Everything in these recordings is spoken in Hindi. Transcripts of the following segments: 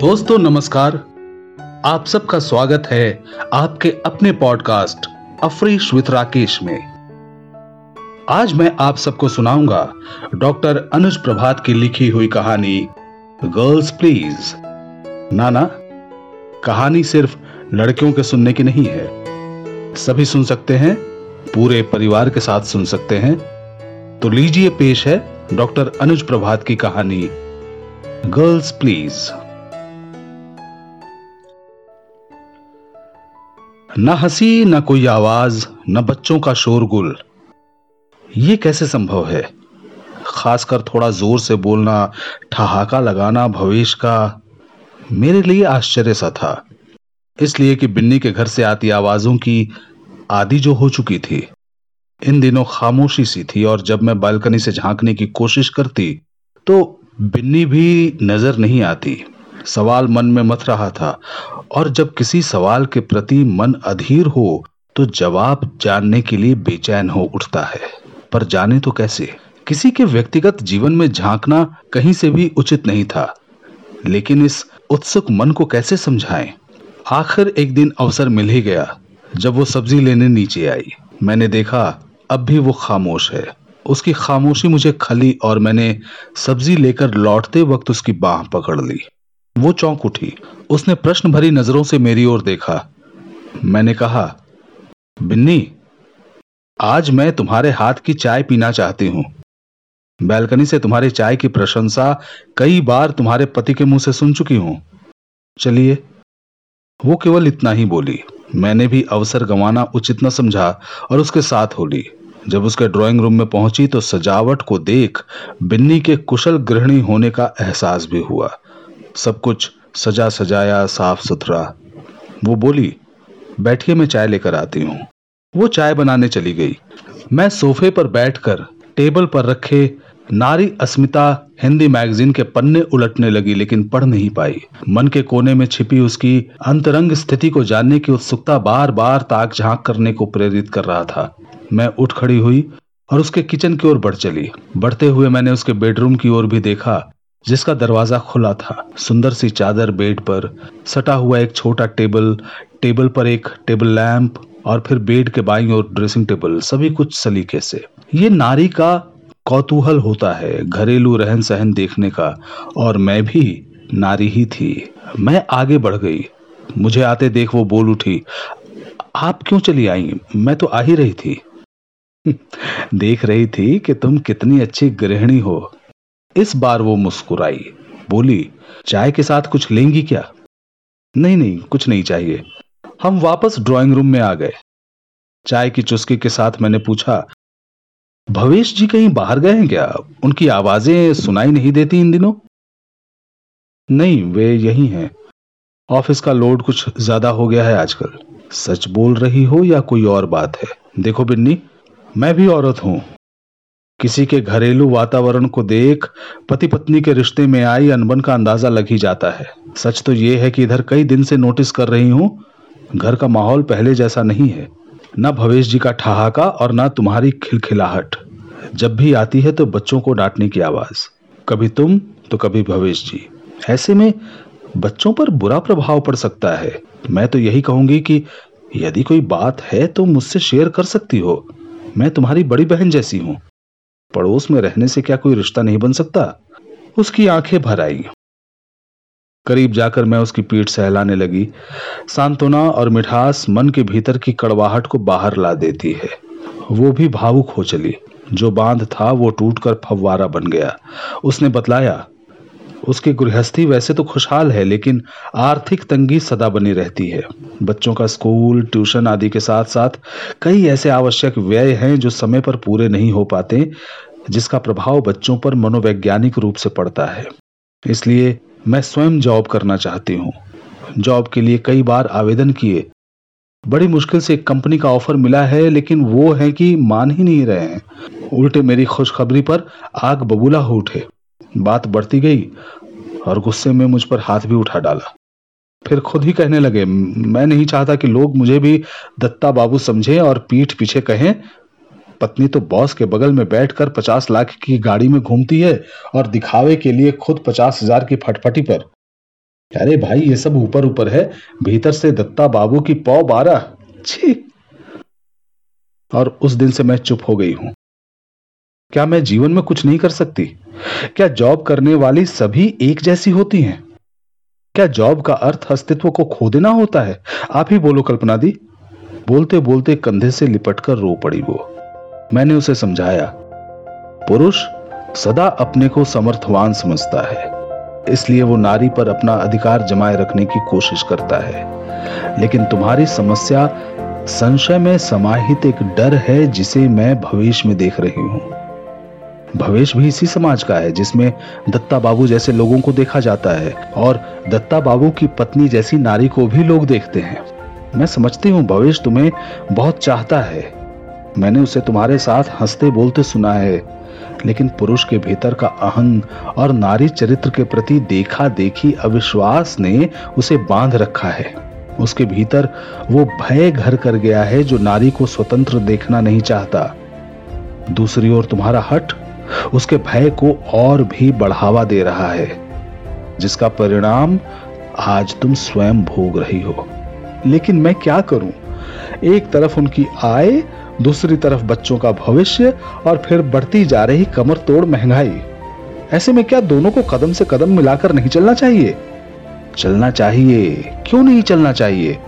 दोस्तों, नमस्कार। आप सबका स्वागत है आपके अपने पॉडकास्ट अफरीश विथ राकेश में। आज मैं आप सबको सुनाऊँगा डॉक्टर अनुज प्रभात की लिखी हुई कहानी, गर्ल्स प्लीज़। नाना, कहानी सिर्फ़ लड़कियों के सुनने की नहीं है। सभी सुन सकते हैं, पूरे परिवार के साथ सुन सकते हैं। तो लीजिए पेश है डॉक्टर अनुज प्रभात की कहानी, गर्ल्स प्लीज़। न हँसी, न कोई आवाज़, न बच्चों का शोरगुल। ये कैसे संभव है? खासकर थोड़ा ज़ोर से बोलना, ठहाका लगाना भवेश का मेरे लिए आश्चर्य सा था। इसलिए कि बिन्नी के घर से आती आवाजों की आदि जो हो चुकी थी, इन दिनों खामोशी सी थी और जब मैं बालकनी से झांकने की कोशिश करती तो बिन्नी भी नज़र नहीं आती। सवाल मन में मत रहा था। और जब किसी सवाल के प्रति मन अधीर हो तो जवाब जानने के लिए बेचैन हो उठता है। पर जाने तो कैसे? किसी के व्यक्तिगत जीवन में झांकना कहीं से भी उचित नहीं था। लेकिन इस उत्सुक मन को कैसे समझाएँ? आखिर एक दिन अवसर मिल ही गया, जब वो सब्ज़ी लेने नीचे आई। मैंने देखा, अब भी वो खामोश है। उसकी खामोशी मुझे खली और मैंने सब्ज़ी लेकर लौटते वक्त उसकी बाह पकड़ ली। वो चौंक उठी। उसने प्रश्न भरी नज़रों से मेरी ओर देखा। मैंने कहा, बिन्नी, आज मैं तुम्हारे हाथ की चाय पीना चाहती हूँ। बैल्कनी से तुम्हारी चाय की प्रशंसा कई बार तुम्हारे पति के मुँह से सुन चुकी हूँ। चलिए। वो केवल इतना ही बोली। मैंने भी अवसर गंवाना उचित न समझा और उसके साथ हो ली जब उसके ड्राइंग रूम में पहुँची तो सजावट को देख बिन्नी के कुशल गृहिणी होने का एहसास भी हुआ। सब कुछ सजा सजाया, साफ़ सुथरा। वो बोली, बैठिए, मैं चाय लेकर आती हूँ। वो चाय बनाने चली गई। मैं सोफे पर बैठकर, टेबल पर रखे, नारी अस्मिता हिंदी मैगजीन के पन्ने उलटने लगी, लेकिन पढ़ नहीं पाई। मन के कोने में छिपी उसकी अंतरंग स्थिति को जानने की उत्सुकता बार बार ताक झाँक करने को प्रेरित कर रहा था। मैं उठ खड़ी हुई और उसके किचन की ओर बढ़ चली। बढ़ते हुए मैंने उसके बेडरूम की ओर भी देखा। जिसका दरवाज़ा खुला था। सुंदर सी चादर बेड पर सटा हुआ एक छोटा टेबल टेबल पर एक टेबल लैंप और फिर बेड के बाई और ड्रेसिंग टेबल, सभी कुछ सलीके से। ये नारी का कौतूहल होता है घरेलू रहन सहन देखने का, और मैं भी नारी ही थी। मैं आगे बढ़ गई। मुझे आते देख वो बोल उठी, आप क्यों चली आई? मैं तो आ ही रही थी। देख रही थी कि तुम कितनी अच्छी गृहिणी हो। इस बार वो मुस्कुराई। बोली, चाय के साथ कुछ लेंगी क्या? नहीं नहीं, कुछ नहीं चाहिए। हम वापस ड्राइंग रूम में आ गए। चाय की चुस्की के साथ मैंने पूछा, भवेश जी कहीं बाहर गए हैं क्या? उनकी आवाज़ें सुनाई नहीं देती इन दिनों? नहीं, वे यही हैं। ऑफ़िस का लोड कुछ ज़्यादा हो गया है आजकल। सच बोल रही हो या कोई और बात है? देखो बिन्नी, मैं भी औरत हूँ। किसी के घरेलू वातावरण को देख पति पत्नी के रिश्ते में आई अनबन का अंदाज़ा लग ही जाता है। सच तो ये है कि इधर कई दिन से नोटिस कर रही हूँ, घर का माहौल पहले जैसा नहीं है। न भवेश जी का ठहाका और न तुम्हारी खिलखिलाहट। जब भी आती है तो बच्चों को डांटने की आवाज़। कभी तुम तो कभी भवेश जी। ऐसे में बच्चों पर बुरा प्रभाव पड़ सकता है। मैं तो यही कहूँगी कि यदि कोई बात है तो मुझसे शेयर कर सकती हो। मैं तुम्हारी बड़ी बहन जैसी हूँ। पड़ोस में रहने से क्या कोई रिश्ता नहीं बन सकता? उसकी आँखें भर आई। करीब जाकर मैं उसकी पीठ सहलाने लगी। सांत्वना और मिठास मन के भीतर की कड़वाहट को बाहर ला देती है। वो भी भावुक हो चली। जो बाँध था वो टूटकर फव्वारा बन गया। उसने बतलाया उसकी गृहस्थी वैसे तो खुशहाल है, लेकिन आर्थिक तंगी सदा बनी रहती है। बच्चों का स्कूल, ट्यूशन आदि के साथ साथ कई ऐसे आवश्यक व्यय हैं जो समय पर पूरे नहीं हो पाते, जिसका प्रभाव बच्चों पर मनोवैज्ञानिक रूप से पड़ता है। इसलिए मैं स्वयं जॉब करना चाहती हूँ। जॉब के लिए कई बार आवेदन किए। बड़ी मुश्किल से एक कंपनी का ऑफ़र मिला है, लेकिन वो है कि मान ही नहीं रहे हैं। उल्टे मेरी खुशखबरी पर आग बबूला हो उठे। बात बढ़ती गई और गुस्से में मुझ पर हाथ भी उठा डाला। फिर खुद ही कहने लगे, मैं नहीं चाहता कि लोग मुझे भी दत्ता बाबू समझे और पीठ पीछे कहें। पत्नी तो बॉस के बगल में बैठकर पचास लाख की गाड़ी में घूमती है और दिखावे के लिए खुद पचास हज़ार की फटफटी पर। अरे भाई, ये सब ऊपर ऊपर है। भीतर से दत्ता बाबू की पौ बारह। छी! और उस दिन से मैं चुप हो गई हूँ। क्या मैं जीवन में कुछ नहीं कर सकती? क्या जॉब करने वाली सभी एक जैसी होती हैं? क्या जॉब का अर्थ अस्तित्व को खो देना होता है? आप ही बोलो कल्पना दी बोलते बोलते कंधे से लिपटकर रो पड़ी वो। मैंने उसे समझाया, पुरुष, सदा अपने को समर्थवान समझता है। इसलिए वो नारी पर अपना अधिकार जमाए रखने की कोशिश करता है। लेकिन तुम्हारी समस्या संशय में समाहित एक डर है जिसे मैं भविष्य में देख रही हूँ। भवेश भी इसी समाज का है, जिसमें दत्ता बाबू जैसे लोगों को देखा जाता है और दत्ता बाबू की पत्नी जैसी नारी को भी लोग देखते हैं। मैं समझती हूँ, भवेश तुम्हें बहुत चाहता है। मैंने उसे तुम्हारे साथ हँसते बोलते सुना है, लेकिन पुरुष के भीतर का अहंग और नारी चरित्र के प्रति देखा देखी अविश्वास ने उसे बाँध रखा है। उसके भीतर वो भय घर कर गया है, जो नारी को स्वतंत्र देखना नहीं चाहता। दूसरी ओर तुम्हारा हट उसके भय को और भी बढ़ावा दे रहा है, जिसका परिणाम आज तुम स्वयं भोग रही हो। लेकिन मैं क्या करूँ? एक तरफ़ उनकी आय, दूसरी तरफ़ बच्चों का भविष्य, और फिर बढ़ती जा रही कमर तोड़ महँगाई। ऐसे में क्या दोनों को कदम से कदम मिलाकर नहीं चलना चाहिए? चलना चाहिए। क्यों नहीं चलना चाहिए?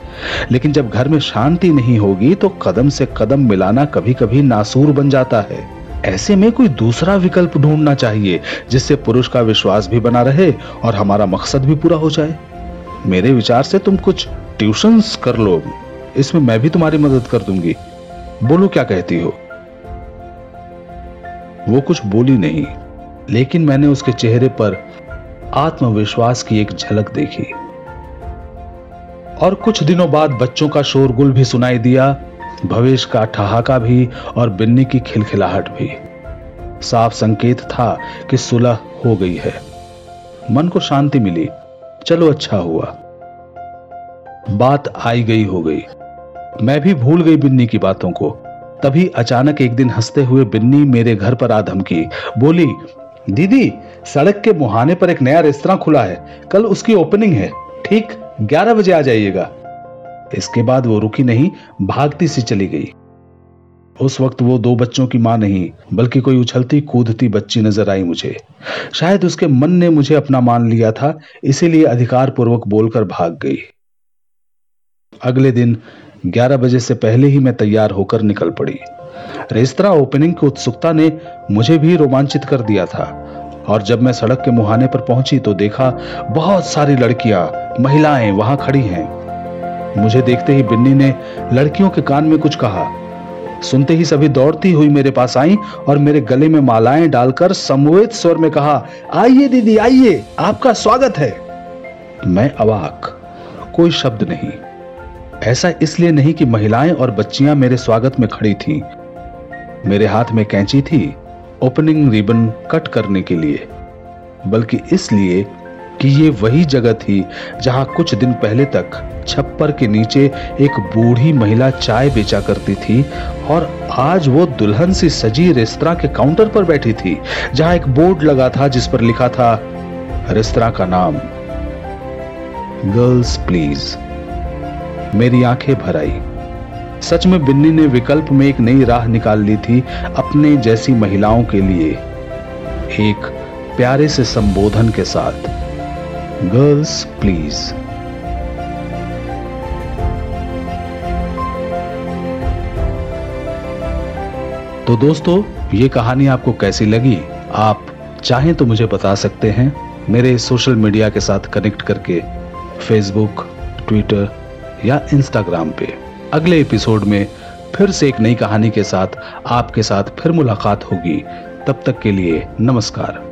लेकिन जब घर में शांति नहीं होगी तो कदम से कदम मिलाना कभी कभी नासूर बन जाता है। ऐसे में कोई दूसरा विकल्प ढूंढना चाहिए, जिससे पुरुष का विश्वास भी बना रहे और हमारा मकसद भी पूरा हो जाए। मेरे विचार से तुम कुछ ट्यूशंस कर लो इसमें मैं भी तुम्हारी मदद कर दूँगी। बोलो क्या कहती हो? वो कुछ बोली नहीं, लेकिन मैंने उसके चेहरे पर आत्मविश्वास की एक झलक देखी। और कुछ दिनों बाद बच्चों का शोरगुल भी सुनाई दिया भवेश का ठहाका भी और बिन्नी की खिलखिलाहट भी। साफ़ संकेत था कि सुलह हो गई है। मन को शांति मिली। चलो अच्छा हुआ। बात आई गई हो गई। मैं भी भूल गई बिन्नी की बातों को। तभी अचानक एक दिन हँसते हुए बिन्नी मेरे घर पर आ धमकी। बोली, दीदी, सड़क के मुहाने पर एक नया रेस्तरा खुला है। कल उसकी ओपनिंग है। ठीक ग्यारह बजे आ जाइएगा। इसके बाद वो रुकी नहीं, भागती सी चली गई। उस वक्त वो दो बच्चों की माँ नहीं, बल्कि कोई उछलती कूदती बच्ची नज़र आई मुझे। शायद उसके मन ने मुझे अपना मान लिया था, इसीलिए अधिकार पूर्वक बोलकर भाग गई। अगले दिन 11 बजे से पहले ही मैं तैयार होकर निकल पड़ी। रेस्तरा ओपनिंग की उत्सुकता ने मुझे भी रोमांचित कर दिया था, और जब मैं सड़क के मुहाने पर पहुँची तो देखा, बहुत सारी लड़कियाँ, महिलाएँ वहाँ खड़ी हैं। मुझे देखते ही बिन्नी ने लड़कियों के कान में कुछ कहा। सुनते ही सभी दौड़ती हुई मेरे पास आई और मेरे गले में मालाएँ डालकर समवेत स्वर में कहा, आइए दीदी, आइए, आपका स्वागत है। मैं अवाक, कोई शब्द नहीं। ऐसा इसलिए नहीं कि महिलाएँ और बच्चियाँ मेरे स्वागत में खड़ी थीं। मेरे हाथ में कैंची थी, ओपनिंग रिबन कट करने के लिए, बल्कि इसलिए कि ये वही जगह थी जहाँ कुछ दिन पहले तक छप्पर के नीचे एक बूढ़ी महिला चाय बेचा करती थी और आज वो दुल्हन सी सजी रेस्तरा के काउंटर पर बैठी थी, जहाँ एक बोर्ड लगा था जिस पर लिखा था, रेस्तरा का नाम, गर्ल्स प्लीज़। मेरी आँखें भर आई। सच में बिन्नी ने विकल्प में एक नई राह निकाल ली थी अपने जैसी महिलाओं के लिए, एक प्यारे से संबोधन के साथ। गर्ल्स प्लीज़ तो दोस्तों, ये कहानी आपको कैसी लगी? आप चाहें तो मुझे बता सकते हैं। मेरे सोशल मीडिया के साथ कनेक्ट करके फेसबुक ट्विटर या इंस्टाग्राम पे। अगले एपिसोड में फिर से एक नई कहानी के साथ, आपके साथ फिर मुलाकात होगी। तब तक के लिए नमस्कार।